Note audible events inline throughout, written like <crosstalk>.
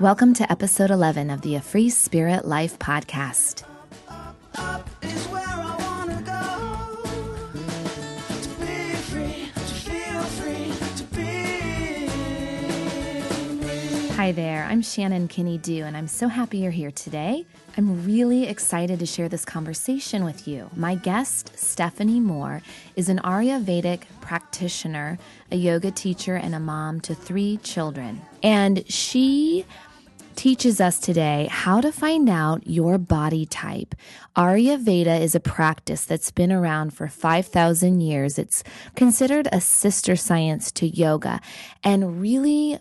Welcome to episode 11 of the A Free Spirit Life podcast. Hi there, I'm Shannon Kinney Dew, and I'm so happy you're here today. I'm really excited to share this conversation with you. My guest, Stephanie Mohr, is an Ayurvedic practitioner, a yoga teacher, and a mom to three children. And she teaches us today how to find out your body type. Ayurveda is a practice that's been around for 5,000 years. It's considered a sister science to yoga, and really,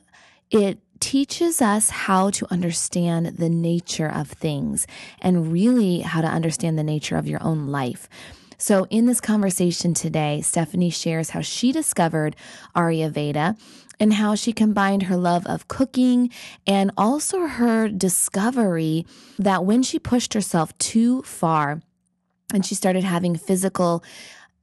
it teaches us how to understand the nature of things and really how to understand the nature of your own life. So, in this conversation today, Stephanie shares how she discovered Ayurveda and how she combined her love of cooking and also her discovery that when she pushed herself too far and she started having physical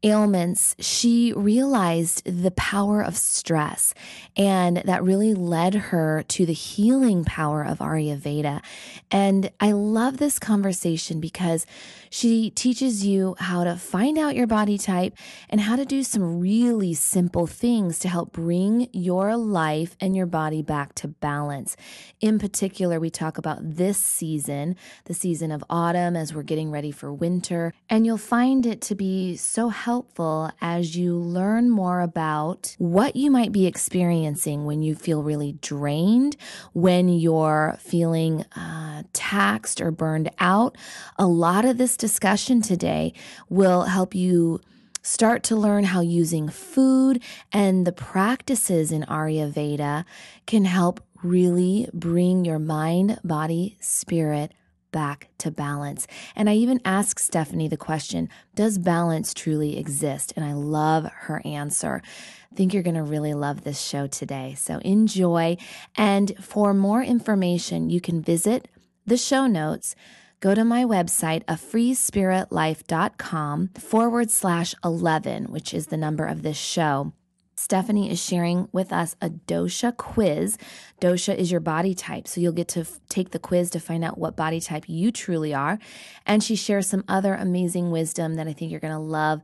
ailments, she realized the power of stress. And that really led her to the healing power of Ayurveda. And I love this conversation because she teaches you how to find out your body type and how to do some really simple things to help bring your life and your body back to balance. In particular, we talk about this season, the season of autumn as we're getting ready for winter. And you'll find it to be so helpful as you learn more about what you might be experiencing when you feel really drained, when you're feeling uh, taxed or burned out. A lot of this discussion today will help you start to learn how using food and the practices in Ayurveda can help really bring your mind, body, spirit back to balance. And I even asked Stephanie the question Does balance truly exist? And I love her answer. I think you're going to really love this show today. So enjoy. And for more information, you can visit the show notes. Go to my website, afreespiritlife.com forward slash 11, which is the number of this show. Stephanie is sharing with us a dosha quiz. Dosha is your body type. So you'll get to f- take the quiz to find out what body type you truly are. And she shares some other amazing wisdom that I think you're going to love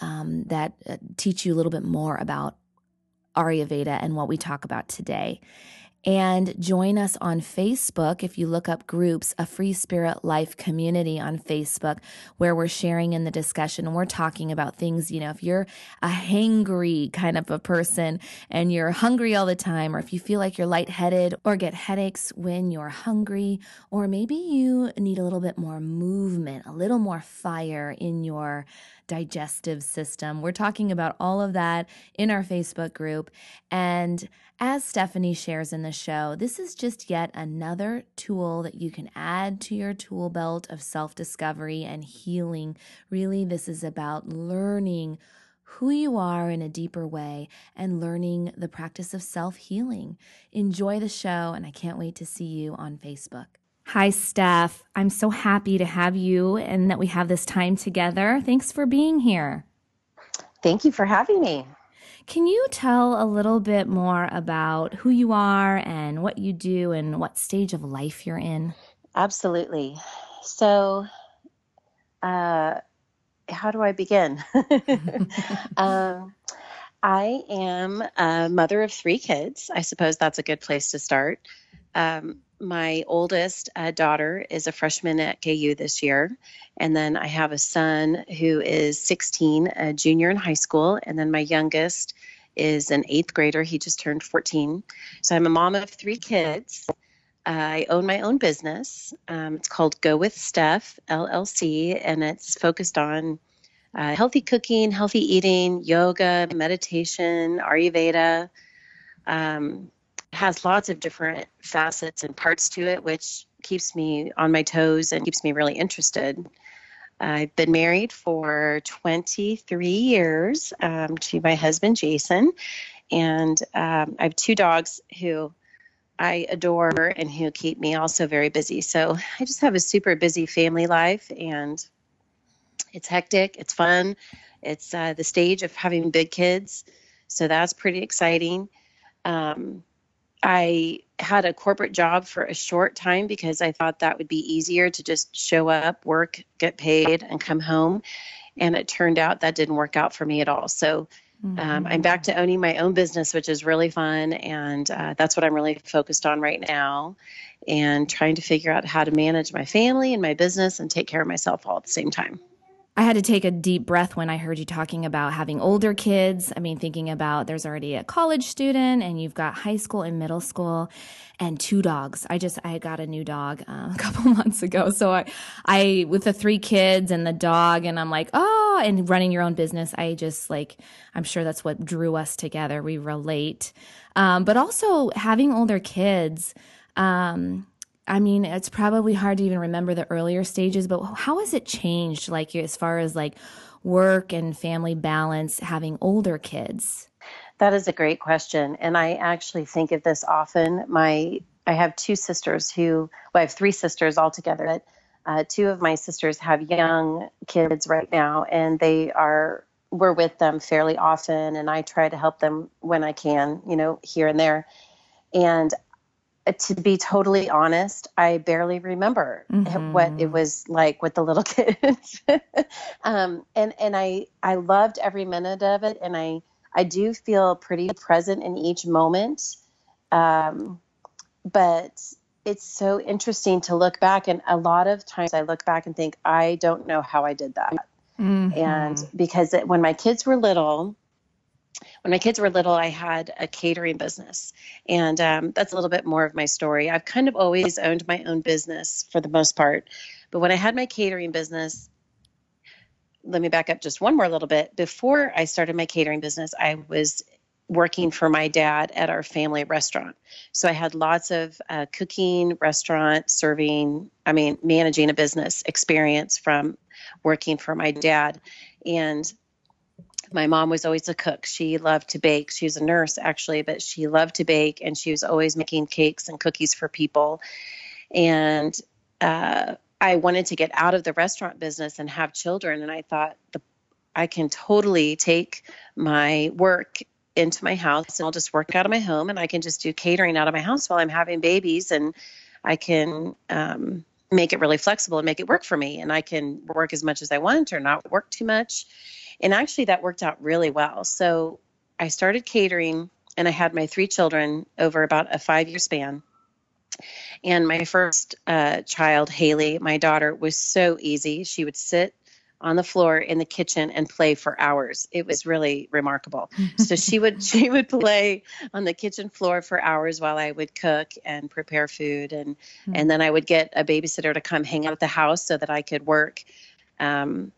um, that uh, teach you a little bit more about Ayurveda and what we talk about today and join us on Facebook. If you look up groups, a Free Spirit Life community on Facebook, where we're sharing in the discussion and we're talking about things, you know, if you're a hangry kind of a person and you're hungry all the time, or if you feel like you're lightheaded or get headaches when you're hungry, or maybe you need a little bit more movement, a little more fire in your digestive system. We're talking about all of that in our Facebook group. And as Stephanie shares in the show, this is just yet another tool that you can add to your tool belt of self discovery and healing. Really, this is about learning who you are in a deeper way and learning the practice of self healing. Enjoy the show, and I can't wait to see you on Facebook. Hi, Steph. I'm so happy to have you and that we have this time together. Thanks for being here. Thank you for having me. Can you tell a little bit more about who you are and what you do and what stage of life you're in? Absolutely. So, uh, how do I begin? <laughs> um, I am a mother of three kids. I suppose that's a good place to start. Um, my oldest uh, daughter is a freshman at KU this year. And then I have a son who is 16, a junior in high school. And then my youngest is an eighth grader. He just turned 14. So I'm a mom of three kids. I own my own business. Um, it's called Go With Steph LLC, and it's focused on uh, healthy cooking, healthy eating, yoga, meditation, Ayurveda. Um, has lots of different facets and parts to it, which keeps me on my toes and keeps me really interested. I've been married for 23 years um, to my husband, Jason, and um, I have two dogs who I adore and who keep me also very busy. So I just have a super busy family life, and it's hectic, it's fun, it's uh, the stage of having big kids. So that's pretty exciting. Um, I had a corporate job for a short time because I thought that would be easier to just show up, work, get paid, and come home. And it turned out that didn't work out for me at all. So mm-hmm. um, I'm back to owning my own business, which is really fun. And uh, that's what I'm really focused on right now and trying to figure out how to manage my family and my business and take care of myself all at the same time. I had to take a deep breath when I heard you talking about having older kids. I mean, thinking about there's already a college student and you've got high school and middle school and two dogs. I just, I got a new dog uh, <laughs> a couple months ago. So I, I, with the three kids and the dog, and I'm like, oh, and running your own business, I just like, I'm sure that's what drew us together. We relate. Um, but also having older kids, um, I mean, it's probably hard to even remember the earlier stages, but how has it changed, like as far as like work and family balance, having older kids? That is a great question, and I actually think of this often. My I have two sisters who, well, I have three sisters altogether. But uh, two of my sisters have young kids right now, and they are we're with them fairly often, and I try to help them when I can, you know, here and there. And to be totally honest, I barely remember mm-hmm. what it was like with the little <laughs> kids. um, and and I I loved every minute of it, and I I do feel pretty present in each moment. Um, but it's so interesting to look back, and a lot of times I look back and think I don't know how I did that. Mm-hmm. And because it, when my kids were little, when my kids were little, I had a catering business. And um, that's a little bit more of my story. I've kind of always owned my own business for the most part. But when I had my catering business, let me back up just one more little bit. Before I started my catering business, I was working for my dad at our family restaurant. So I had lots of uh, cooking, restaurant, serving, I mean, managing a business experience from working for my dad. And my mom was always a cook. She loved to bake. She was a nurse actually, but she loved to bake and she was always making cakes and cookies for people. And uh, I wanted to get out of the restaurant business and have children. And I thought the, I can totally take my work into my house and I'll just work out of my home and I can just do catering out of my house while I'm having babies and I can um, make it really flexible and make it work for me. And I can work as much as I want or not work too much and actually, that worked out really well. So I started catering and I had my three children over about a five year span. And my first uh, child, Haley, my daughter, was so easy. She would sit on the floor in the kitchen and play for hours. It was really remarkable. <laughs> so she would she would play on the kitchen floor for hours while I would cook and prepare food and mm-hmm. and then I would get a babysitter to come hang out at the house so that I could work. Um,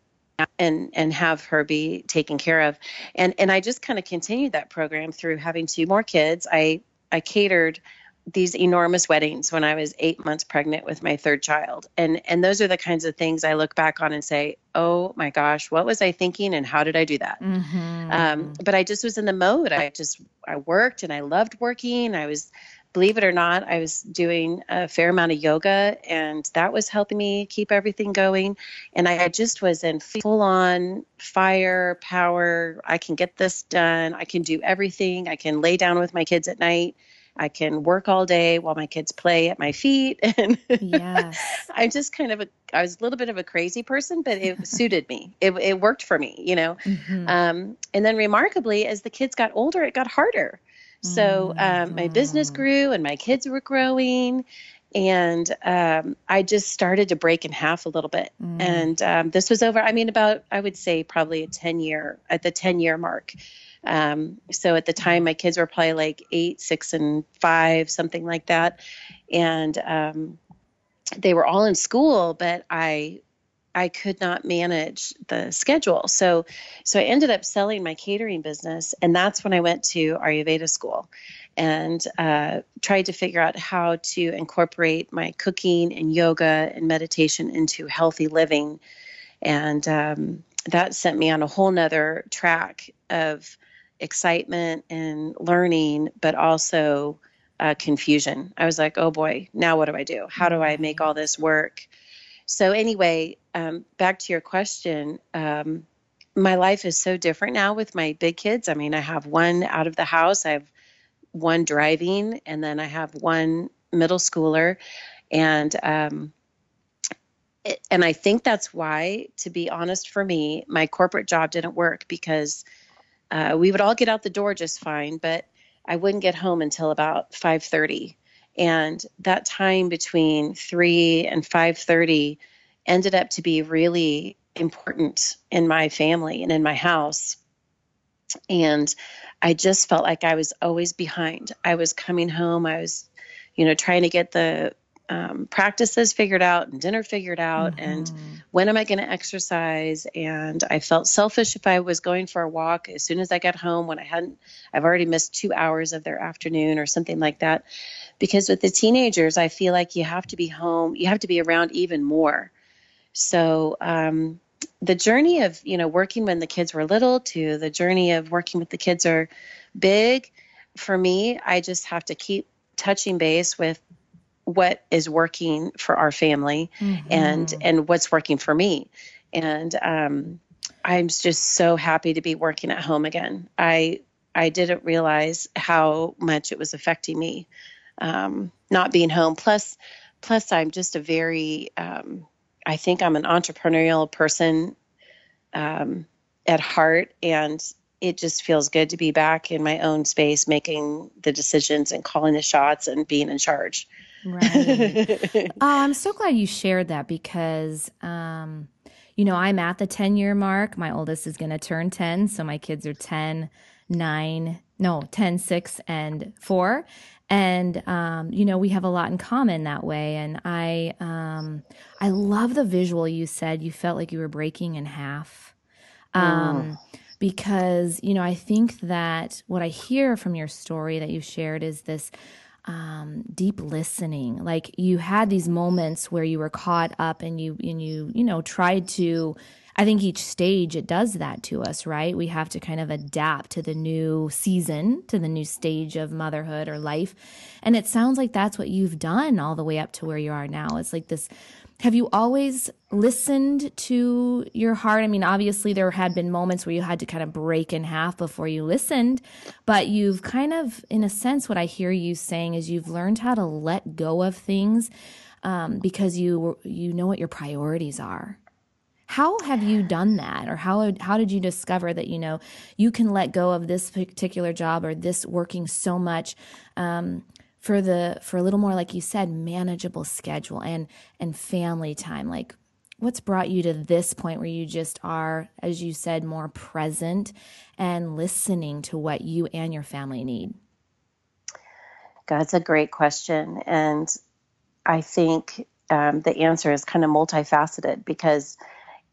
and and have her be taken care of and and i just kind of continued that program through having two more kids i i catered these enormous weddings when i was eight months pregnant with my third child and and those are the kinds of things i look back on and say oh my gosh what was i thinking and how did i do that mm-hmm. um, but i just was in the mode i just i worked and i loved working i was believe it or not, I was doing a fair amount of yoga, and that was helping me keep everything going. And I just was in full on fire, power. I can get this done. I can do everything. I can lay down with my kids at night. I can work all day while my kids play at my feet. <laughs> And yes. <laughs> I'm just kind of a, I was a little bit of a crazy person, but it suited me. It, it worked for me, you know? Mm-hmm. Um, and then remarkably, as the kids got older, it got harder so um, my business mm. grew and my kids were growing. And um, I just started to break in half a little bit. Mm. And um, this was over, I mean, about, I would say probably a 10 year, at the 10 year mark. Um, so at the time, my kids were probably like eight, six, and five, something like that. And um, they were all in school, but I I could not manage the schedule. So so I ended up selling my catering business and that's when I went to Ayurveda school and uh, tried to figure out how to incorporate my cooking and yoga and meditation into healthy living. And um, that sent me on a whole nother track of excitement and learning, but also uh, confusion. I was like, oh boy, now what do I do? How do I make all this work? So, anyway, um, back to your question. Um, my life is so different now with my big kids. I mean, I have one out of the house. I have one driving, and then I have one middle schooler, and um, and I think that's why, to be honest, for me, my corporate job didn't work because uh, we would all get out the door just fine, but I wouldn't get home until about five thirty, and that time between three and five thirty ended up to be really important in my family and in my house. And I just felt like I was always behind. I was coming home, I was, you know, trying to get the um, practices figured out and dinner figured out mm-hmm. and when am i going to exercise? And i felt selfish if i was going for a walk as soon as i got home when i hadn't i've already missed two hours of their afternoon or something like that. Because with the teenagers i feel like you have to be home you have to be around even more. So um, the journey of you know working when the kids were little to the journey of working with the kids are big. For me i just have to keep touching base with what is working for our family mm-hmm. and and what's working for me and um, i'm just so happy to be working at home again i i didn't realize how much it was affecting me um, not being home plus plus i'm just a very um, I think I'm an entrepreneurial person um, at heart, and it just feels good to be back in my own space, making the decisions and calling the shots and being in charge. Right. <laughs> oh, I'm so glad you shared that because, um, you know, I'm at the 10 year mark. My oldest is going to turn 10. So my kids are 10, 9, no, 10, 6, and 4 and um, you know we have a lot in common that way and i um, i love the visual you said you felt like you were breaking in half um, oh. because you know i think that what i hear from your story that you shared is this um, deep listening like you had these moments where you were caught up and you and you you know tried to I think each stage it does that to us, right? We have to kind of adapt to the new season, to the new stage of motherhood or life. And it sounds like that's what you've done all the way up to where you are now. It's like this have you always listened to your heart? I mean, obviously there had been moments where you had to kind of break in half before you listened, but you've kind of, in a sense, what I hear you saying is you've learned how to let go of things um, because you you know what your priorities are. How have you done that, or how how did you discover that you know you can let go of this particular job or this working so much um, for the for a little more, like you said, manageable schedule and and family time? Like, what's brought you to this point where you just are, as you said, more present and listening to what you and your family need? That's a great question, and I think um, the answer is kind of multifaceted because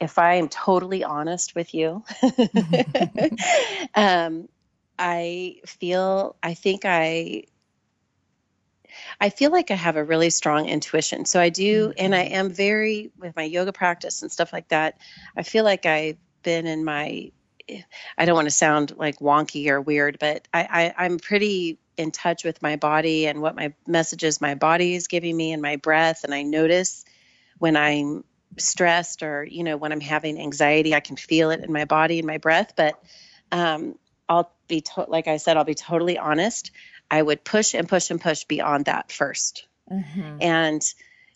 if I am totally honest with you, <laughs> <laughs> um, I feel, I think I, I feel like I have a really strong intuition. So I do, and I mm-hmm. am very, with my yoga practice and stuff like that, I feel like I've been in my, I don't want to sound like wonky or weird, but I, I, I'm pretty in touch with my body and what my messages my body is giving me and my breath. And I notice when I'm stressed or you know when i'm having anxiety i can feel it in my body and my breath but um, i'll be to- like i said i'll be totally honest i would push and push and push beyond that 1st mm-hmm. and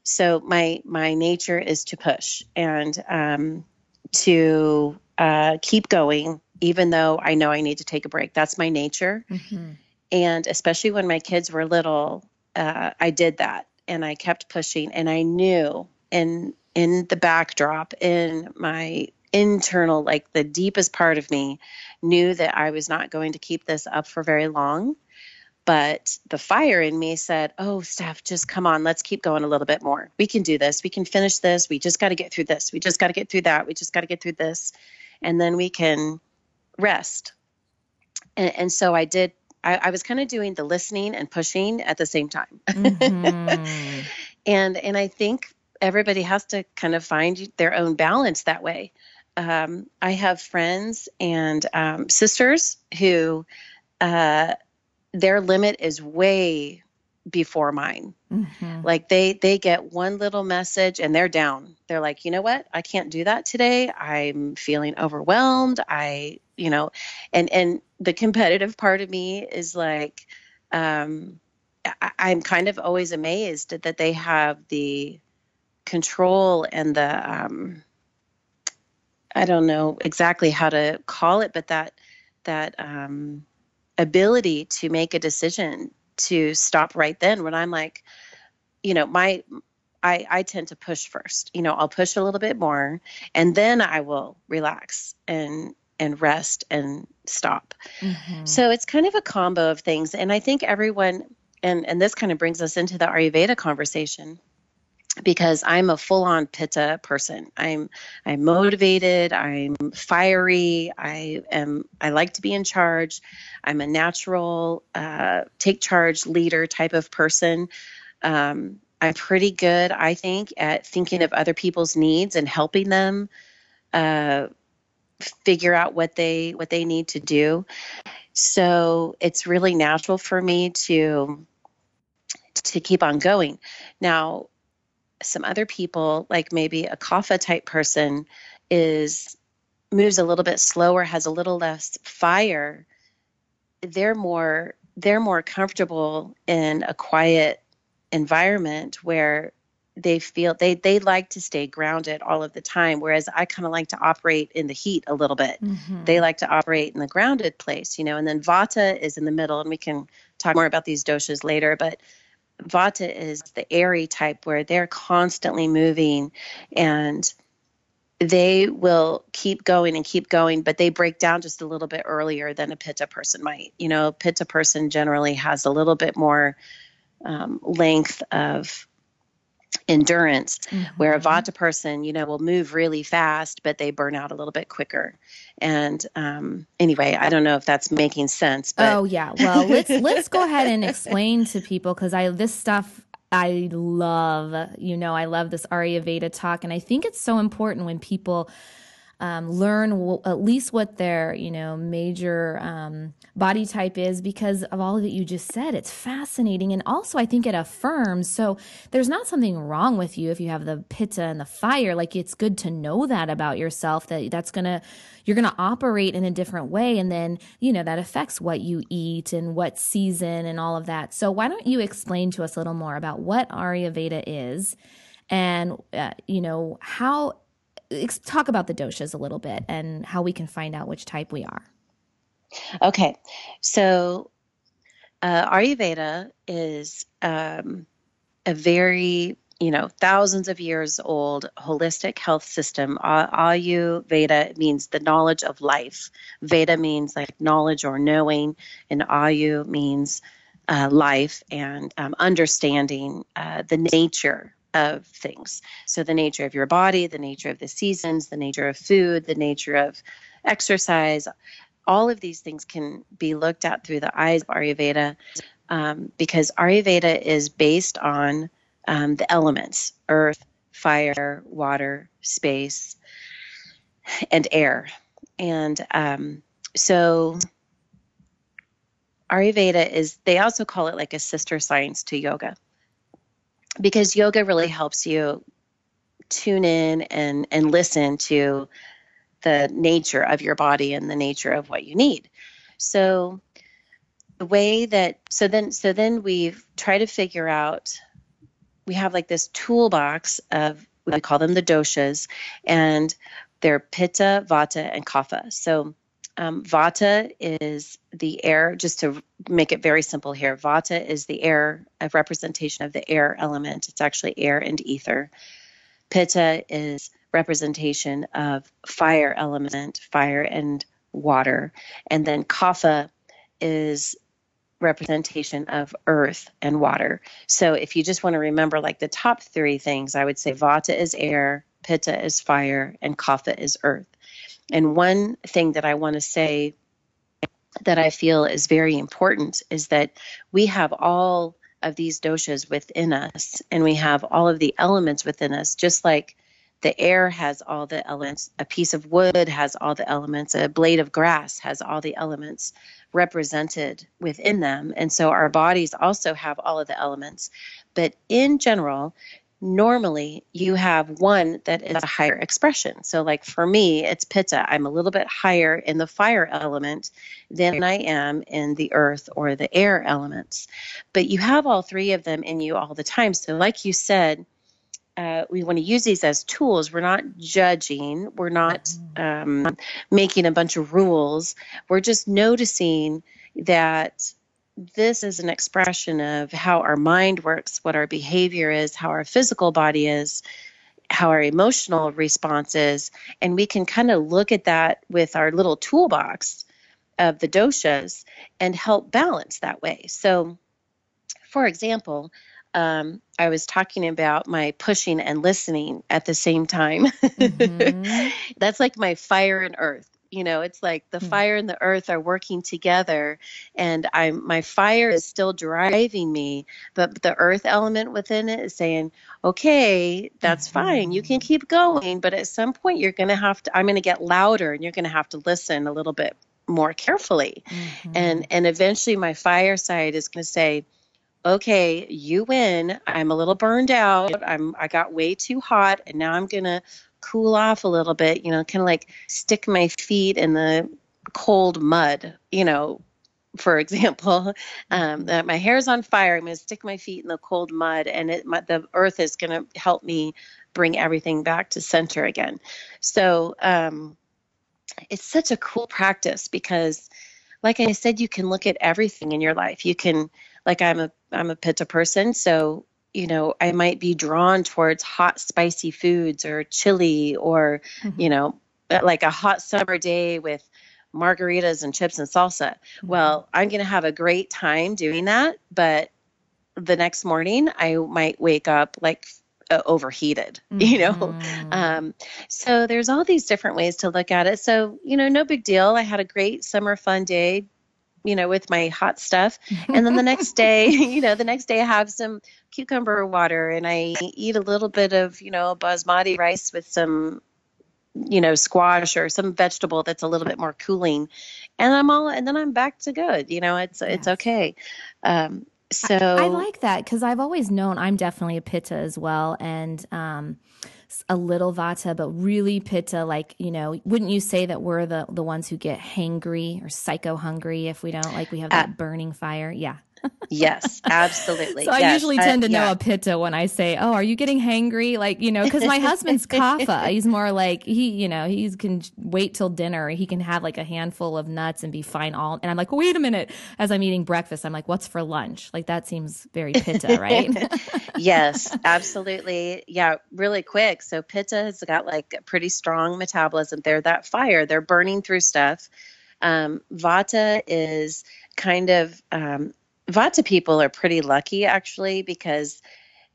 so my my nature is to push and um, to uh, keep going even though i know i need to take a break that's my nature mm-hmm. and especially when my kids were little uh, i did that and i kept pushing and i knew in in the backdrop in my internal like the deepest part of me knew that I was not going to keep this up for very long but the fire in me said oh Steph just come on let's keep going a little bit more. We can do this. We can finish this. We just got to get through this. We just got to get through that. We just got to get through this. And then we can rest. And, and so I did I, I was kind of doing the listening and pushing at the same time. Mm-hmm. <laughs> and and I think everybody has to kind of find their own balance that way. Um, I have friends and um, sisters who uh, their limit is way before mine. Mm-hmm. Like they they get one little message and they're down. They're like, you know what? I can't do that today. I'm feeling overwhelmed. I, you know, and and the competitive part of me is like, um, I, am kind of always amazed that they have the control and the um, I don't know exactly how to call it, but that that um, ability to make a decision to stop right then when I'm like, you know, my I, I tend to push first. You know, I'll push a little bit more and then I will relax and and rest and stop. Mm-hmm. So it's kind of a combo of things. And I think everyone and and this kind of brings us into the Ayurveda conversation because I'm a full-on pitta person. I'm I'm motivated, I'm fiery, I am I like to be in charge. I'm a natural uh, take charge leader type of person. Um, I'm pretty good, I think, at thinking of other people's needs and helping them uh, figure out what they what they need to do. So it's really natural for me to to keep on going. Now, some other people, like maybe a kapha type person, is moves a little bit slower, has a little less fire. They're more they're more comfortable in a quiet environment where they feel they they like to stay grounded all of the time whereas i kind of like to operate in the heat a little bit mm-hmm. they like to operate in the grounded place you know and then vata is in the middle and we can talk more about these doshas later but vata is the airy type where they're constantly moving and they will keep going and keep going, but they break down just a little bit earlier than a pitta person might. You know, pitta person generally has a little bit more um, length of endurance mm-hmm. where a vata person you know will move really fast but they burn out a little bit quicker and um, anyway i don't know if that's making sense but oh yeah well let's <laughs> let's go ahead and explain to people because i this stuff I love, you know, I love this Ayurveda talk. And I think it's so important when people um, learn w- at least what their you know major um, body type is because of all that you just said. It's fascinating, and also I think it affirms. So there's not something wrong with you if you have the pitta and the fire. Like it's good to know that about yourself. That that's gonna you're gonna operate in a different way, and then you know that affects what you eat and what season and all of that. So why don't you explain to us a little more about what Ayurveda is? and uh, you know how talk about the doshas a little bit and how we can find out which type we are. Okay, so uh, Ayurveda is um, a very you know thousands of years old holistic health system. Ayurveda means the knowledge of life. Veda means like knowledge or knowing, and Ayu means uh, life and um, understanding uh, the nature of things. So, the nature of your body, the nature of the seasons, the nature of food, the nature of exercise, all of these things can be looked at through the eyes of Ayurveda um, because Ayurveda is based on um, the elements earth, fire, water, space, and air. And um, so, Ayurveda is, they also call it like a sister science to yoga because yoga really helps you tune in and and listen to the nature of your body and the nature of what you need. So the way that so then so then we've tried to figure out we have like this toolbox of we call them the doshas and they're pitta, vata, and kapha. So um, vata is the air, just to make it very simple here, Vata is the air, a representation of the air element. It's actually air and ether. Pitta is representation of fire element, fire and water. And then Kapha is representation of earth and water. So if you just want to remember like the top three things, I would say Vata is air, Pitta is fire, and Kapha is earth. And one thing that I want to say that I feel is very important is that we have all of these doshas within us and we have all of the elements within us, just like the air has all the elements, a piece of wood has all the elements, a blade of grass has all the elements represented within them. And so our bodies also have all of the elements. But in general, normally you have one that is a higher expression. So, like for me, it's pitta. I'm a little bit higher in the fire element than I am in the earth or the air elements. But you have all three of them in you all the time. So, like you said, uh, we want to use these as tools. We're not judging, we're not um, making a bunch of rules. We're just noticing that this is an expression of how our mind works, what our behavior is, how our physical body is, how our emotional response is. And we can kind of look at that with our little toolbox of the doshas and help balance that way. So, for example, um, I was talking about my pushing and listening at the same time. <laughs> Mm-hmm. That's like my fire and earth. You know, it's like the mm-hmm. fire and the earth are working together, and I'm my fire is still driving me, but the earth element within it is saying, "Okay, that's fine. You can mm-hmm. keep going, but at some point you're going to have to. I'm going to get louder, and you're going to have to listen a little bit more carefully, and mm-hmm. and eventually my fire side is going to say." okay, you win. I'm a little burned out. I'm I got way too hot and now I'm going to cool off a little bit, you know, kind of like stick my feet in the cold mud, you know, for <laughs> example, um, mm-hmm. my hair's on fire. I'm going to stick my feet in the cold mud, and it, my, the earth is going to help me bring everything back to center again. So um, it's such a cool practice because, like I said, you can look at everything in your life. You can like I'm a I'm a pitta person, so you know I might be drawn towards hot spicy foods or chili or mm-hmm. you know uh, like a hot summer day with margaritas and chips and salsa. Mm-hmm. Well, I'm going to have a great time doing that, but the next morning I might wake up like uh, overheated, mm-hmm. <laughs> you know? Mm-hmm. Um, so there's all these different ways to look at it. So, you know, no big deal. I had a great summer fun day you know, with my hot stuff. <laughs> And then the next day, <laughs> you know, the next day I have some cucumber water and I eat a little bit of, you know, basmati rice with some, you know, squash or some vegetable that's a little bit more cooling. And I'm all, and then I'm back to good. You know, it's, yes. it's okay. Um, so I, I like that because I've always known I'm definitely a pitta as well. And, um, a little vata, but really pitta. Like, you know, wouldn't you say that we're the the ones who get hangry or psycho hungry if we don't like we have that uh, burning fire? Yeah yes, absolutely. So yes. I usually tend to know yeah. a pitta when I say, "Oh, are you getting hangry?" Like you know, because my husband's kapha. <laughs> He's more like he, you know, he can wait till dinner. He can have like a handful of nuts and be fine all. And I'm like, wait a minute. As I'm eating breakfast, I'm like, what's for lunch? Like that seems very pitta, right? <laughs> yes, absolutely. Yeah, really quick. So pitta has got like a pretty strong metabolism. They're that fire. They're burning through stuff. Um, Vata is kind of um, Vata people are pretty lucky actually because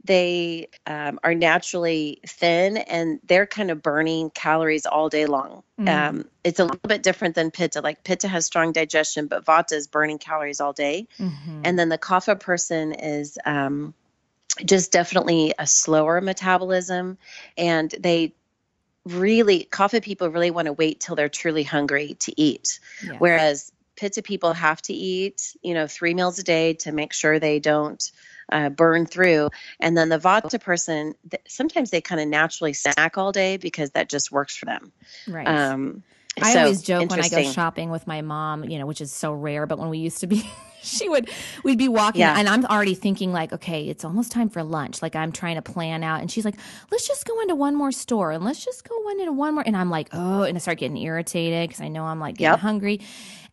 they um, are naturally thin and they're kind of burning calories all day long. Mm. Um, it's a little bit different than Pitta. Like Pitta has strong digestion, but Vata is burning calories all day. Mm-hmm. And then the Kapha person is um, just definitely a slower metabolism and they really Kapha people really want to wait till they're truly hungry to eat yes. whereas pitta people have to eat, you know, three meals a day to make sure they don't uh, burn through. And then the Vata person, sometimes they kind of naturally snack all day because that just works for them. Right. Um, I so, always joke when I go shopping with my mom, you know, which is so rare, but when we used to be <laughs> <laughs> she would we'd be walking yeah. and I'm already thinking like, okay, it's almost time for lunch. Like I'm trying to plan out and she's like, let's just go into one more store and let's just go into one more and I'm like, oh, and I start getting irritated because I know I'm like getting yep. hungry.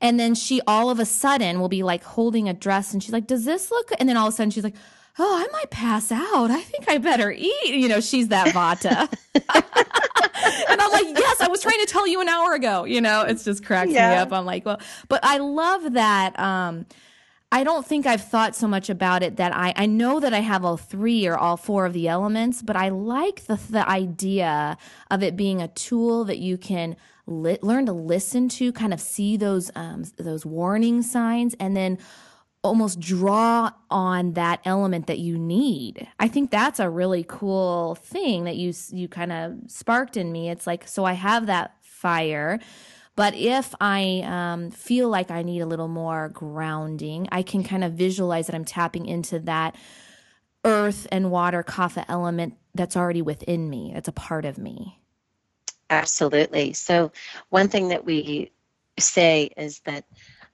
And then she all of a sudden will be like holding a dress and she's like, does this look and then all of a sudden she's like, oh, I might pass out. I think I better eat. You know, she's that Vata. <laughs> and I'm like, yes, I was trying to tell you an hour ago. You know, it's just cracks yeah. me up. I'm like, well, but I love that. Um, I don't think I've thought so much about it that I, I know that I have all three or all four of the elements, but I like the, the idea of it being a tool that you can li- learn to listen to, kind of see those, um, those warning signs and then almost draw on that element that you need. I think that's a really cool thing that you you kind of sparked in me. It's like so I have that fire, but if I um, feel like I need a little more grounding, I can kind of visualize that I'm tapping into that earth and water kapha element that's already within me. That's a part of me. Absolutely. So, one thing that we say is that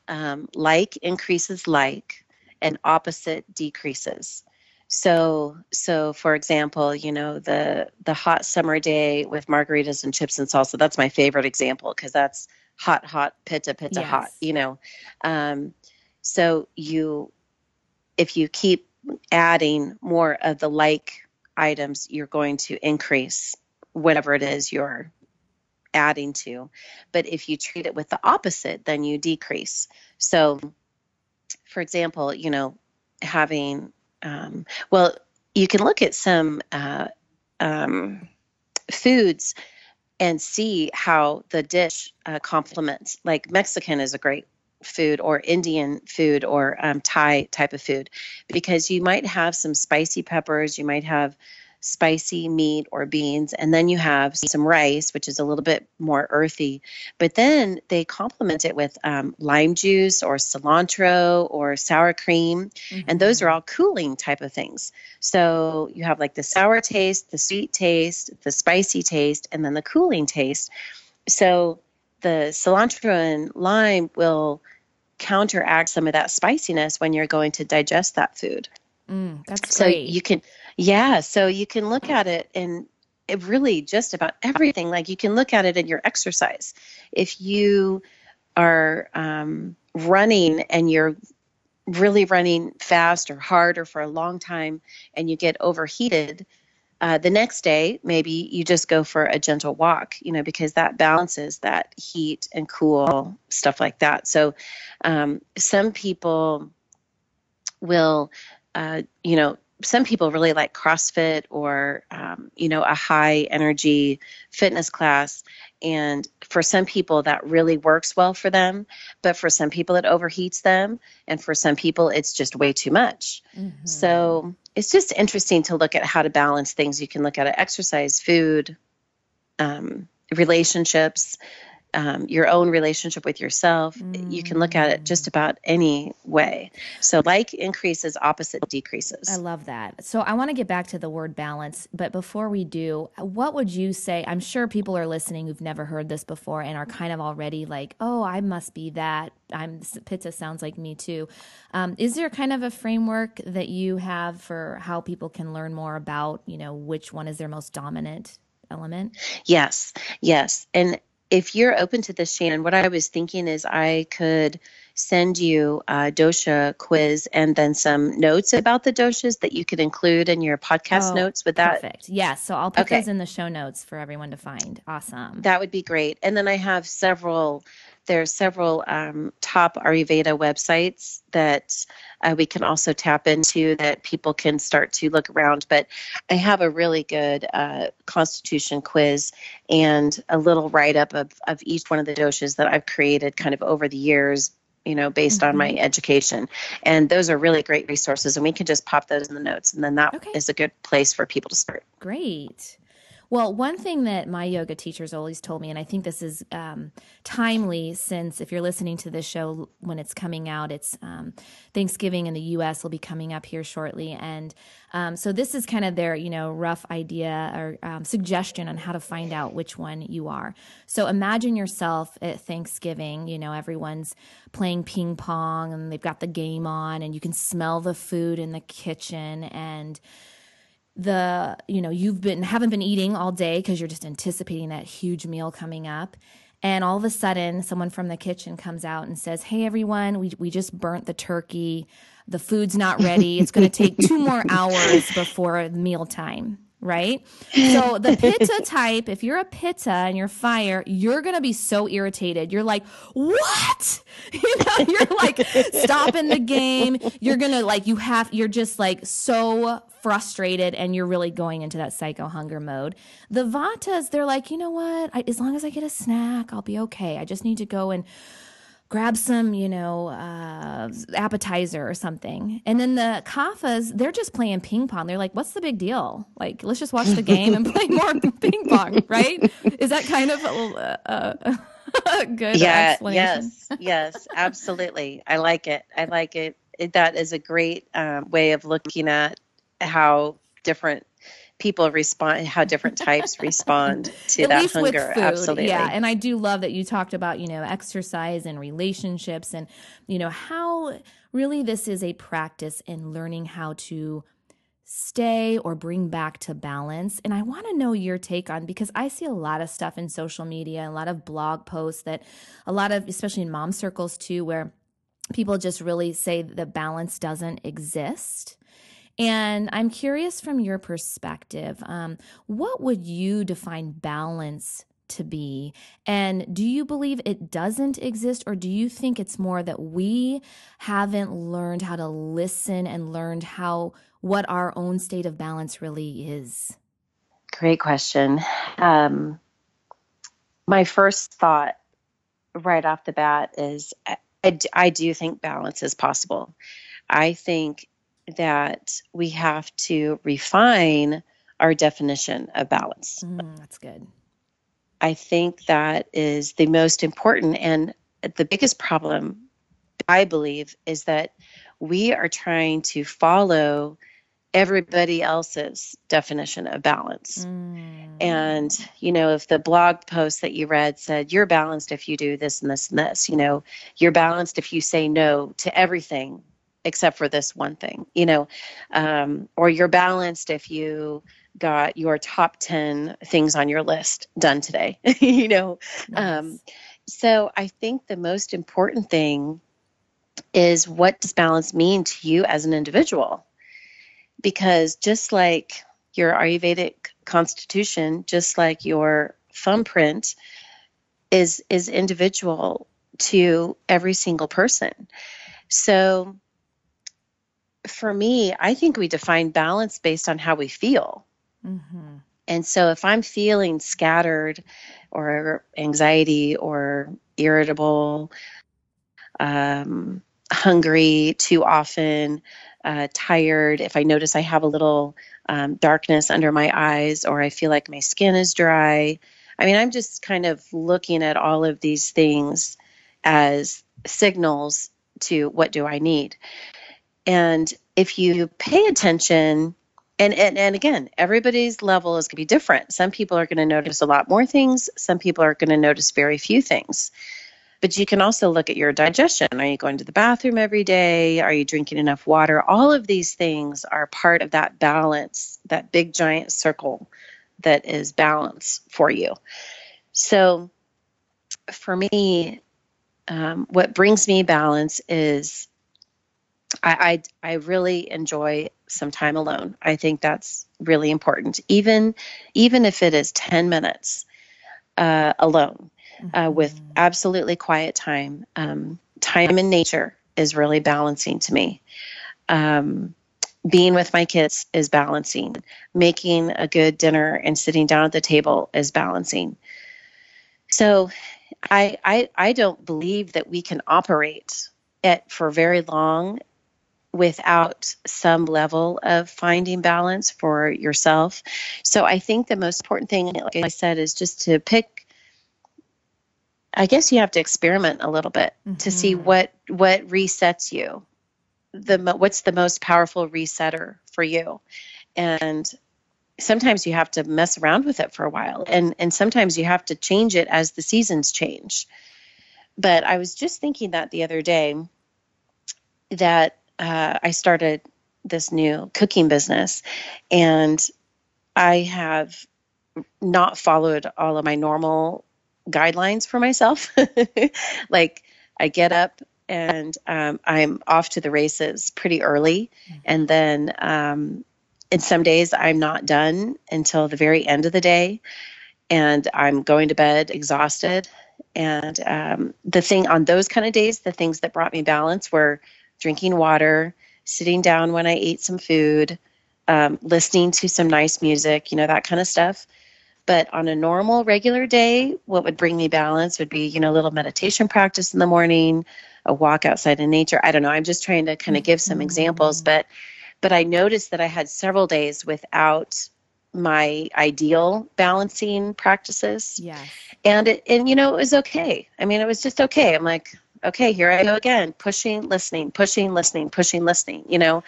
um, like increases like and opposite decreases. So, so for example, you know the the hot summer day with margaritas and chips and salsa. That's my favorite example because that's hot, hot, pitta, pitta, yes. hot. You know, um, so you if you keep adding more of the like items, you're going to increase whatever it is you're adding to. But if you treat it with the opposite, then you decrease. So, for example, you know, having, um, well, you can look at some uh, um, foods and see how the dish uh, complements. Like Mexican is a great food or Indian food or um, Thai type of food because you might have some spicy peppers, you might have spicy meat or beans, and then you have some rice, which is a little bit more earthy. But then they complement it with um, lime juice or cilantro or sour cream, mm-hmm. and those are all cooling type of things. So you have like the sour taste, the sweet taste, the spicy taste, and then the cooling taste. So the cilantro and lime will counteract some of that spiciness when you're going to digest that food. Mm, that's so great. you can, yeah. So you can look at it and it really just about everything. Like you can look at it in your exercise. If you are um, running and you're really running fast or hard or for a long time and you get overheated, uh, the next day, maybe you just go for a gentle walk, you know, because that balances that heat and cool stuff like that. So, um, some people will, uh, you know, some people really like CrossFit or, um, you know, a high energy fitness class. And for some people, that really works well for them. But for some people, it overheats them. And for some people, it's just way too much. Mm-hmm. So, it's just interesting to look at how to balance things. You can look at it, exercise, food, um, relationships, um, your own relationship with yourself. Mm. You can look at it just about any way. So, like increases, opposite decreases. I love that. So, I want to get back to the word balance. But before we do, what would you say? I'm sure people are listening who've never heard this before and are kind of already like, oh, I must be that. I'm Pitta sounds like me too. Um, is there kind of a framework that you have for how people can learn more about, you know, which one is their most dominant element? Yes, yes. And if you're open to this, Shannon, what I was thinking is I could send you a dosha quiz and then some notes about the doshas that you could include in your podcast oh, notes. With that, perfect. Yes, so I'll put okay. those in the show notes for everyone to find. Awesome. That would be great. And then I have several there's several um, top Ayurveda websites that uh, we can also tap into that people can start to look around. But I have a really good uh, constitution quiz and a little write up of, of each one of the doshas that I've created kind of over the years you know, based mm-hmm. on my mm-hmm. education. And those are really great resources, and we can just pop those in the notes, and then that okay. is a good place for people to start. Great. Well, one thing that my yoga teachers always told me, and I think this is um, timely since if you're listening to this show when it's coming out, it's um, Thanksgiving in the U.S. will be coming up here shortly, and um, so this is kind of their you know rough idea or um, suggestion on how to find out which one you are. So imagine yourself at Thanksgiving. You know everyone's playing ping pong and they've got the game on, and you can smell the food in the kitchen and the you know you've been haven't been eating all day because you're just anticipating that huge meal coming up. And all of a sudden someone from the kitchen comes out and says hey everyone we, we just burnt the turkey. The food's not ready. It's going to take two more <laughs> hours before meal time right? So the pitta <laughs> type, if you're a pitta and you're fire, you're gonna be so irritated. You're like, what? <laughs> You know, you're like stopping the game. You're gonna like you have you're just like so frustrated and you're really going into that psycho hunger mode. The vatas, they're like, you know what? I, as long as I get a snack, I'll be okay. I just need to go and grab some, you know, uh, appetizer or something. And then the kaphas, they're just playing ping pong. They're like, what's the big deal? Like, let's just watch the game and play more <laughs> ping pong, right? Is that kind of a, a, <laughs> good yeah, Yes, yes, absolutely. I like it. I like it. it that is a great um, way of looking at how different people respond how different types <laughs> respond to At that hunger absolutely Yeah, and I do love that you talked about, you know, exercise and relationships and you know how really this is a practice in learning how to stay or bring back to balance. And I want to know your take on because I see a lot of stuff in social media, a lot of blog posts that a lot of especially in mom circles too where people just really say the balance doesn't exist. And I'm curious from your perspective, um, what would you define balance to be? And do you believe it doesn't exist, or do you think it's more that we haven't learned how to listen and learned how what our own state of balance really is? Great question. Um, my first thought right off the bat is I, I do think balance is possible. I think that we have to refine our definition of balance. Mm, that's good. I think that is the most important and the biggest problem, I believe, is that we are trying to follow everybody else's definition of balance. Mm. And, you know, if the blog post that you read said, you're balanced if you do this and this and this, you know, you're balanced if you say no to everything except for this one thing, you know, um, or you're balanced if you got your top 10 things on your list done today, <laughs> you know. Nice. Um, so I think the most important thing is what does balance mean to you as an individual? Because just like your Ayurvedic constitution, just like your thumbprint is is individual to every single person. So for me, I think we define balance based on how we feel. Mm-hmm. And so if I'm feeling scattered or anxiety or irritable, um, hungry too often, uh, tired, if I notice I have a little um, darkness under my eyes or I feel like my skin is dry, I mean, I'm just kind of looking at all of these things as signals to what do I need. And if you pay attention, and, and, and again, everybody's level is going to be different. Some people are going to notice a lot more things, some people are going to notice very few things. But you can also look at your digestion. Are you going to the bathroom every day? Are you drinking enough water? All of these things are part of that balance, that big giant circle that is balance for you. So for me, um, what brings me balance is I, I, I really enjoy some time alone. I think that's really important, even even if it is ten minutes uh, alone, uh, mm-hmm. uh, with absolutely quiet time. Um, time in nature is really balancing to me. Um, being with my kids is balancing. Making a good dinner and sitting down at the table is balancing. So, I I, I don't believe that we can operate it for very long without some level of finding balance for yourself. So I think the most important thing, like I said, is just to pick. I guess you have to experiment a little bit mm-hmm. to see mm-hmm. what what resets you. The what's the most powerful resetter for you, and sometimes you have to mess around with it for a while, and and sometimes you have to change it as the seasons change. But I was just thinking that the other day that uh, I started this new cooking business, and I have not followed all of my normal guidelines for myself. <laughs> like I get up and um, I'm off to the races pretty early, mm-hmm. and then um, and some days I'm not done until the very end of the day, and I'm going to bed exhausted. And um, the thing on those kind of days, the things that brought me balance were drinking water, sitting down when I ate some food, um, listening to some nice music, you know, that kind of stuff. But on a normal, regular day, what would bring me balance would be, you know, a little meditation practice in the morning, a walk outside in nature. I don't know. I'm just trying to kind of give some examples, mm-hmm. but but I noticed that I had several days without my ideal balancing practices. Yes. And it and you know, it was okay. I mean, it was just okay. I'm like, okay, here I go again, pushing, listening, pushing, listening, pushing, listening, you know.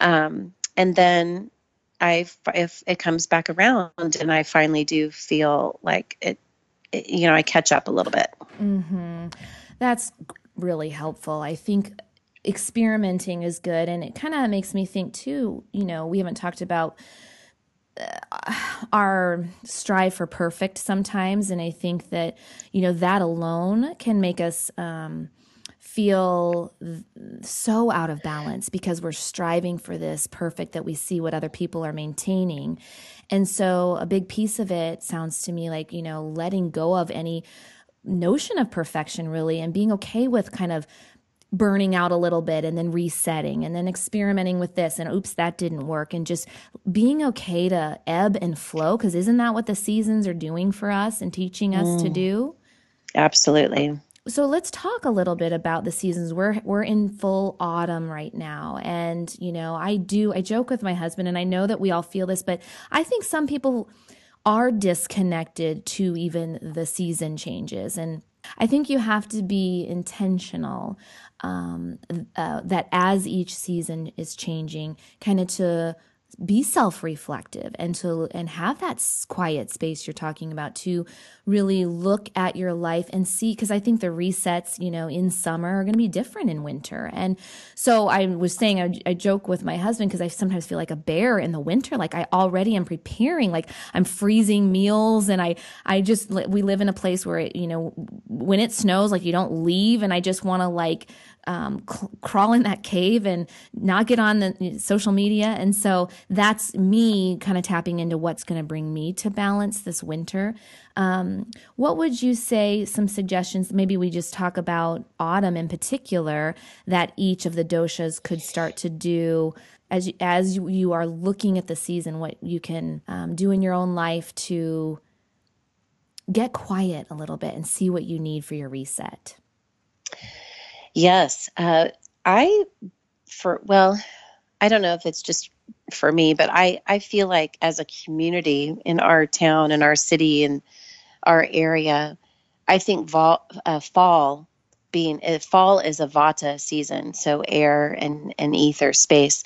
Um, and then I if it comes back around and I finally do feel like it, it you know, I catch up a little bit. Mm-hmm. That's really helpful. I think experimenting is good, and it kind of makes me think too. You know, we haven't talked about uh, our strive for perfect sometimes, and I think that you know that alone can make us. Um, feel so out of balance because we're striving for this perfect that we see what other people are maintaining. And so a big piece of it sounds to me like, you know, letting go of any notion of perfection really and being okay with kind of burning out a little bit and then resetting and then experimenting with this and oops that didn't work and just being okay to ebb and flow because isn't that what the seasons are doing for us and teaching us mm. to do absolutely so let's talk a little bit about the seasons. We're we're in full autumn right now and you know, I do I joke with my husband and I know that we all feel this, but I think some people are disconnected to even the season changes and I think you have to be intentional um, uh, that as each season is changing, kind of to be self-reflective and to and have that quiet space you're talking about to really look at your life and see because I think the resets, you know, in summer are going to be different in winter. And so I was saying I, I joke with my husband because I sometimes feel like a bear in the winter like I already am preparing like I'm freezing meals and I I just we live in a place where it, you know when it snows like you don't leave and I just want to like um, cl- crawl in that cave and not get on the social media. And so that's me kind of tapping into what's going to bring me to balance this winter. Um, what would you say some suggestions? Maybe we just talk about autumn in particular that each of the doshas could start to do as you, as you are looking at the season. What you can um, do in your own life to get quiet a little bit and see what you need for your reset. Yes. Uh, I, for, well, I don't know if it's just for me, but I, I feel like as a community in our town and our city and our area, I think vol, uh, fall being uh, fall is a vata season, so air and, and ether space.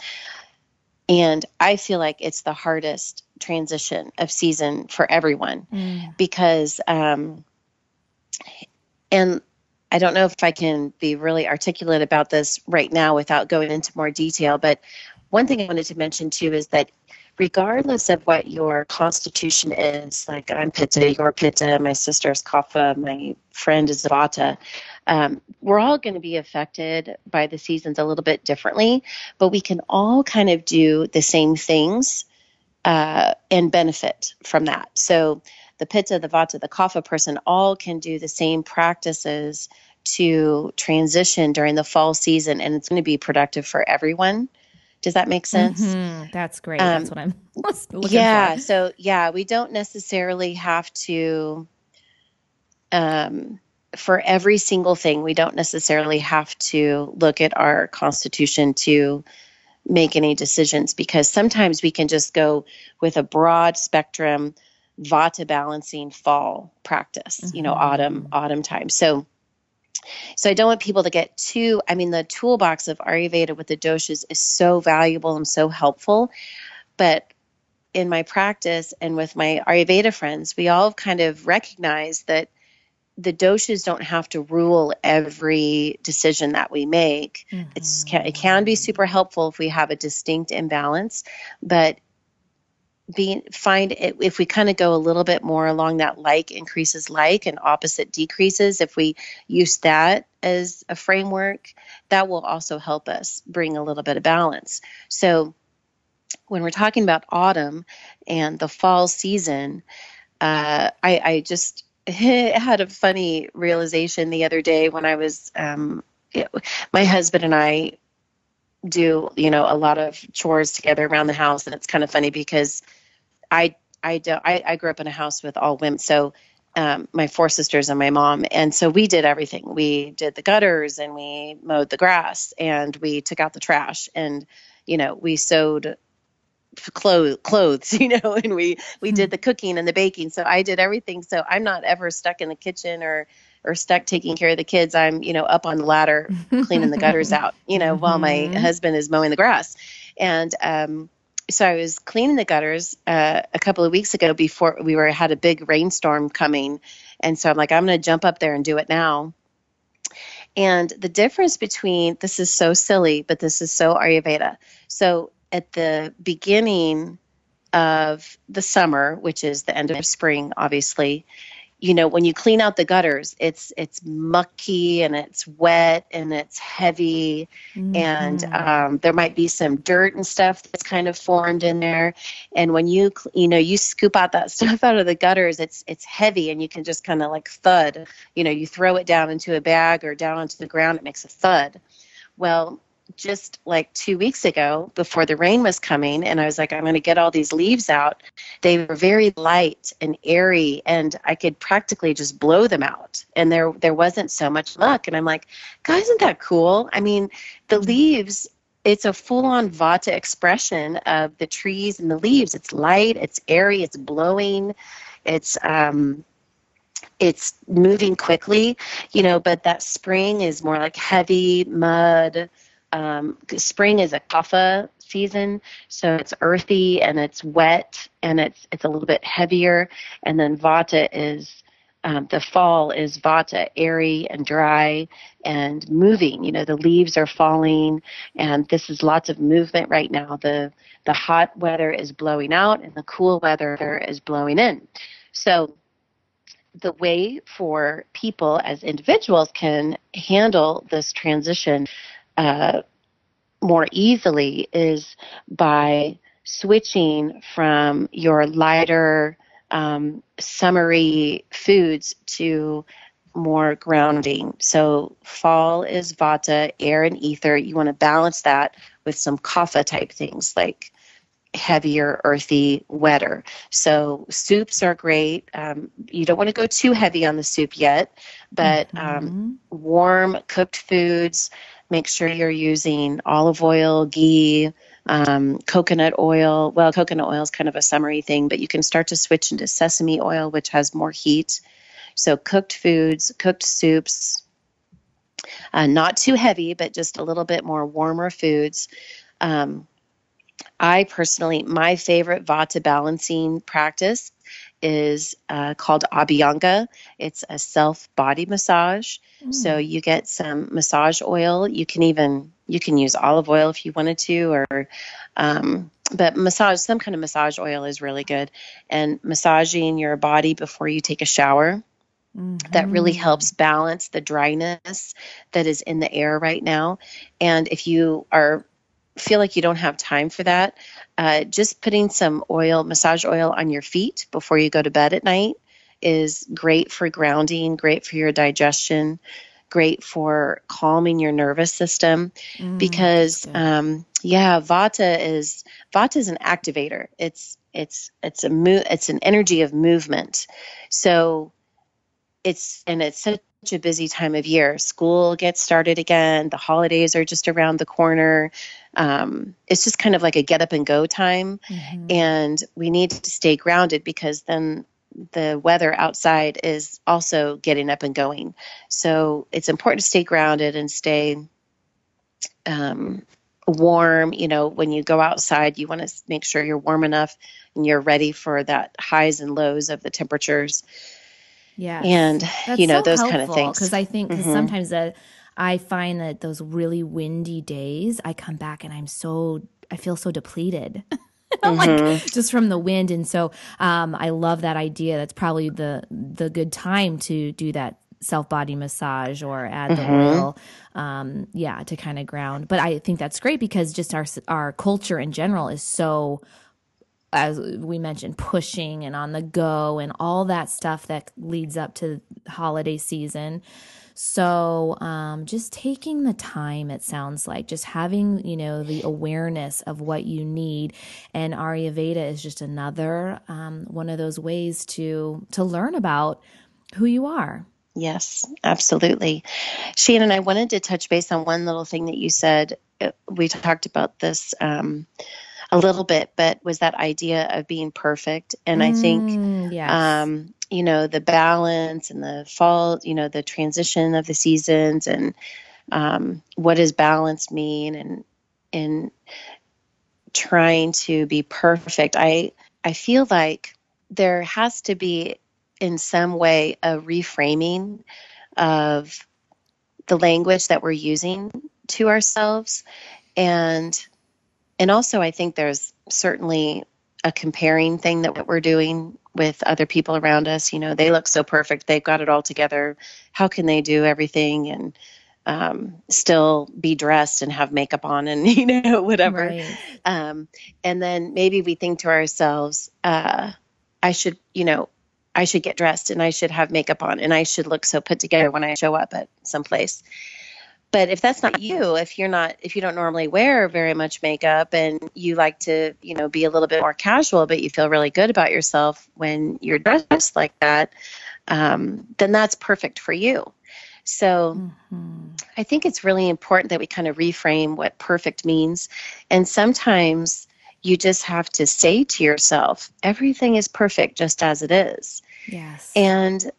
And I feel like it's the hardest transition of season for everyone mm. because, um, and I don't know if I can be really articulate about this right now without going into more detail, but one thing I wanted to mention too is that regardless of what your constitution is, like I'm Pitta, you're Pitta, my sister's Kapha, my friend is Vata, um, we're all going to be affected by the seasons a little bit differently, but we can all kind of do the same things uh, and benefit from that. So the pitta, the vata, the kapha person all can do the same practices to transition during the fall season, and it's going to be productive for everyone. Does that make sense? Mm-hmm. That's great. Um, That's what I'm <laughs> looking yeah, for. so yeah, we don't necessarily have to um for every single thing, we don't necessarily have to look at our constitution to make any decisions because sometimes we can just go with a broad spectrum vata balancing fall practice, mm-hmm. you know, mm-hmm. autumn, autumn time. So, so I don't want people to get too, I mean, the toolbox of Ayurveda with the doshas is so valuable and so helpful. But in my practice and with my Ayurveda friends, we all kind of recognize that the doshas don't have to rule every decision that we make. Mm-hmm. It's it can be super helpful if we have a distinct imbalance, but being find it, if we kind of go a little bit more along that like increases like and opposite decreases if we use that as a framework that will also help us bring a little bit of balance. So when we're talking about autumn and the fall season uh, I, I, just <laughs> had a funny realization the other day when i was um, my husband and i do you know a lot of chores together around the house and it's kind of funny because I I don't I, I grew up in a house with all women, so um, my four sisters and my mom, and so we did everything. We did the gutters and we mowed the grass and we took out the trash and you know we sewed clothes clothes <laughs> you know and we we did hmm. the cooking and the baking so i did everything so i'm not ever stuck in the kitchen or or stuck taking care of the kids i'm you know up on the ladder <laughs> cleaning the gutters out you know while my mm-hmm. husband is mowing the grass and um so I was cleaning the gutters uh, a couple of weeks ago before we were had a big rainstorm coming, and so I'm like, I'm going to jump up there and do it now. And the difference between this is so silly, but this is so Ayurveda. So at the beginning of the summer, which is the end of spring, obviously, you know when you clean out the gutters it's it's mucky and it's wet and it's heavy. Mm-hmm. and um, there might be some dirt and stuff that's kind of formed in there. And when you you know you scoop out that <laughs> stuff out of the gutters it's it's heavy and you can just kind of like thud. You know you throw it down into a bag or down onto the ground it makes a thud. Well just like two weeks ago before the rain was coming and i was like i'm going to get all these leaves out. They were very light and airy and i could practically just blow them out. And there there wasn't so much luck. And i'm like god isn't that cool? I mean the leaves it's a full-on vata expression of the trees and the leaves. It's light it's airy it's blowing it's um it's moving quickly, you know, but that spring is more like heavy mud, um, spring is a kapha season, so it's earthy and it's wet and it's it's a little bit heavier. And then vata is um, the fall is vata, airy and dry and moving. You know, the leaves are falling, and this is lots of movement right now. The the hot weather is blowing out, and the cool weather is blowing in. So the way for people as individuals can handle this transition uh, more easily is by switching from your lighter, um, summery foods to more grounding. So, fall is vata, air, and ether. You want to balance that with some kapha type things like heavier, earthy, wetter. So soups are great. Um, you don't want to go too heavy on the soup yet, but um, mm-hmm. um, warm cooked foods. Make sure you're using olive oil, ghee, um, coconut oil. Well, coconut oil is kind of a summery thing, but you can start to switch into sesame oil, which has more heat. So cooked foods, cooked soups. Uh, not too heavy, but just a little bit more warmer foods. Um, I personally, my favorite Vata balancing practice is uh, called Abhyanga. It's a self body massage. Mm. So you get some massage oil. You can even you can use olive oil if you wanted to, or um, but massage some kind of massage oil is really good. And massaging your body before you take a shower. Mm-hmm. That really mm-hmm. helps balance the dryness that is in the air right now. And if you are feel like you don't have time for that, uh, just putting some oil, massage oil on your feet before you go to bed at night is great for grounding, great for your digestion, great for calming your nervous system. Mm, because, um, yeah, Vata is Vata is an activator. It's it's it's a mo- it's an energy of movement. So it's and it's such a busy time of year. School gets started again. The holidays are just around the corner um, it's just kind of like a get up and go time. Mm-hmm. And we need to stay grounded because then the weather outside is also getting up and going. So it's important to stay grounded and stay um, warm. You know, when you go outside, you want to make sure you're warm enough and you're ready for that highs and lows of the temperatures. Yeah. And, That's you know, so those kind of things. Because I think cause mm-hmm. sometimes the, I find that those really windy days, I come back and I'm so, I feel so depleted. <laughs> mm-hmm. like just from the wind. And so um, I love that idea. That's probably the the good time to do that self body massage or add mm-hmm. the oil, um, yeah, to kind of ground. But I think that's great because just our our culture in general is so as we mentioned, pushing and on the go and all that stuff that leads up to holiday season. So, um, just taking the time, it sounds like, just having, you know, the awareness of what you need. And Ayurveda is just another um, one of those ways to to learn about who you are. Yes, absolutely. Shannon, I wanted to touch base on one little thing that you said. Uh, we talked about this um, a little bit, but was that idea of being perfect. And I think mm, yes. um, you know the balance and the fall you know the transition of the seasons and um, what does balance mean and and trying to be perfect. I I feel like there has to be in some way a reframing of the language that we're using to ourselves and and also I think there's certainly a comparing thing that we're doing with other people around us. You know, they look so perfect, they've got it all together. How can they do everything and um, still be dressed and have makeup on and <laughs> you know whatever? Right. Um, and then maybe we think to ourselves, uh, I should, you know, I should get dressed and I should have makeup on and I should look so put together when I show up at some place but if that's not you if you're not if you don't normally wear very much makeup and you like to you know be a little bit more casual but you feel really good about yourself when you're dressed like that um, then that's perfect for you. So mm-hmm. i think it's really important that we kind of reframe what perfect means. And sometimes you just have to say to yourself everything is perfect just as it is. Yes. And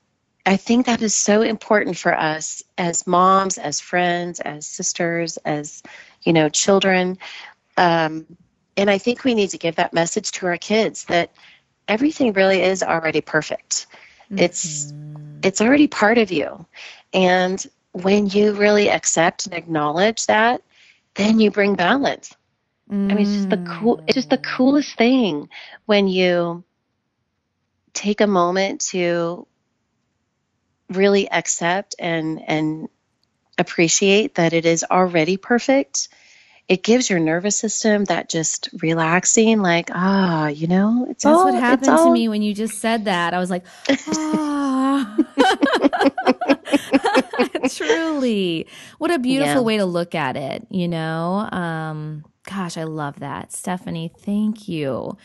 I think that is so important for us as moms, as friends, as sisters, as you know, children. Um, and I think we need to give that message to our kids that everything really is already perfect. Mm-hmm. It's it's already part of you. And when you really accept and acknowledge that, then you bring balance. Mm. I mean, it's just the cool it's just the coolest thing when you take a moment to really accept and and appreciate that it is already perfect. It gives your nervous system that just relaxing like ah you know it's that's all, what happened all... to me when you just said that. I was like ah. <laughs> <laughs> Truly. What a beautiful yeah. way to look at it you know? Um gosh i love that. Stephanie thank you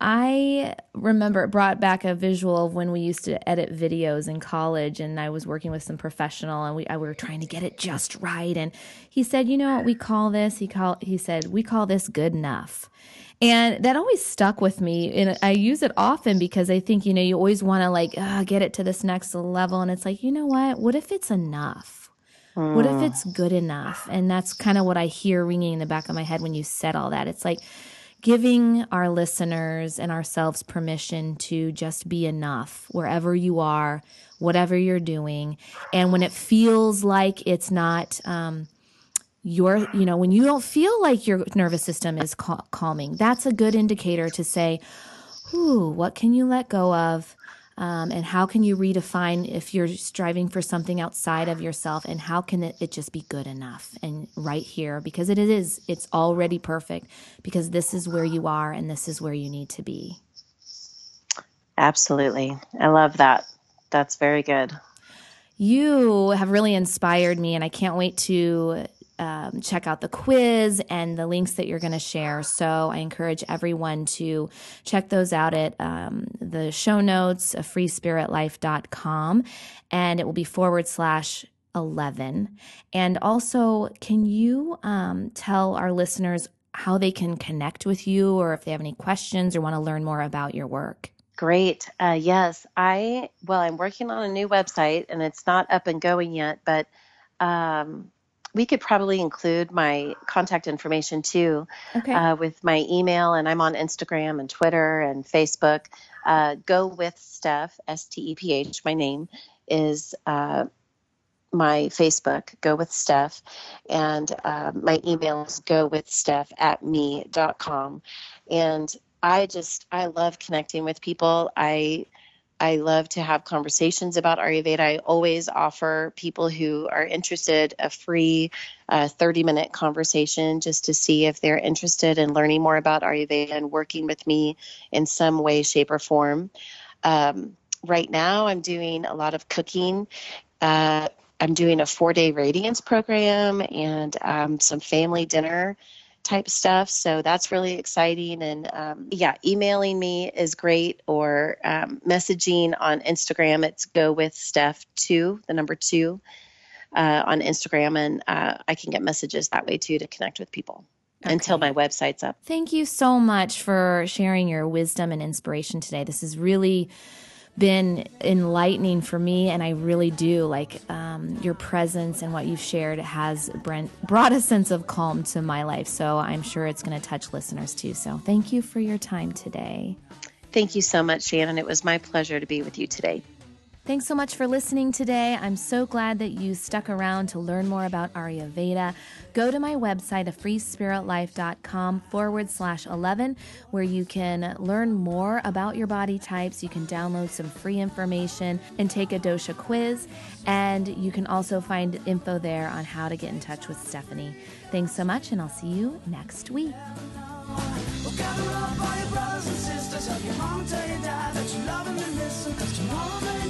I remember it brought back a visual of when we used to edit videos in college, and I was working with some professional, and we, I, we were trying to get it just right. And he said, "You know what we call this?" He called. He said, "We call this good enough." And that always stuck with me. And I use it often because I think, you know, you always want to like uh, get it to this next level. And it's like, you know what? What if it's enough? What if hmm. it's good enough? And that's kind of what I hear ringing in the back of my head when you said all that. It's like, giving our listeners and ourselves permission to just be enough wherever you are, whatever you're doing. And when it feels like it's not, um, your, you know, when you don't feel like your nervous system is cal- calming, that's a good indicator to say, Ooh, what can you let go of? Um, and how can you redefine if you're striving for something outside of yourself and how can it, it just be good enough and right here? Because it is it's already perfect because this is where you are and this is where you need to be. Absolutely. I love that. That's very good. You have really inspired me and i can't wait to um, check out the quiz and the links that you're going to share. So I encourage everyone to check those out at um, the show notes freespiritlife.com and it will be forward slash 11. And also, can you um, tell our listeners how they can connect with you or if they have any questions or want to learn more about your work? Great. Uh, yes, I, well, I'm working on a new website and it's not up and going yet, but um, we could probably include my contact information too okay. uh, with my email and i'm on instagram and twitter and facebook. Uh, go with steph s-t-e-p-h my name is uh, my facebook go with steph. And uh, my email is go with steph at me.com and i just i love connecting with people. I I love to have conversations about Ayurveda. I always offer people who are interested a free uh, 30 minute conversation just to see if they're interested in learning more about Ayurveda and working with me in some way, shape, or form. Um, right now, I'm doing a lot of cooking. Uh, I'm doing a four day radiance program and um, some family dinner type stuff. So that's really exciting. And um, yeah, emailing me is great or um, messaging on Instagram. It's go with Steph two, the number two uh, on Instagram. And uh, I can get messages that way too to connect with people. Okay. Until my website's up. Thank you so much for sharing your wisdom and inspiration today. This is really been enlightening for me, and I really do like um, your presence and what you've shared has brought a sense of calm to my life. So I'm sure it's going to touch listeners too. So thank you for your time today. Thank you so much, Shannon. It was my pleasure to be with you today. Thanks so much for listening today. I'm so glad that you stuck around to learn more about Ayurveda. Go to my website, afreespiritlife.com forward slash 11, where you can learn more about your body types. You can download some free information and take a dosha quiz. And you can also find info there on how to get in touch with Stephanie. Thanks so much, and I'll see you next week. Tell your mom, tell your dad that you love them and Cause tomorrow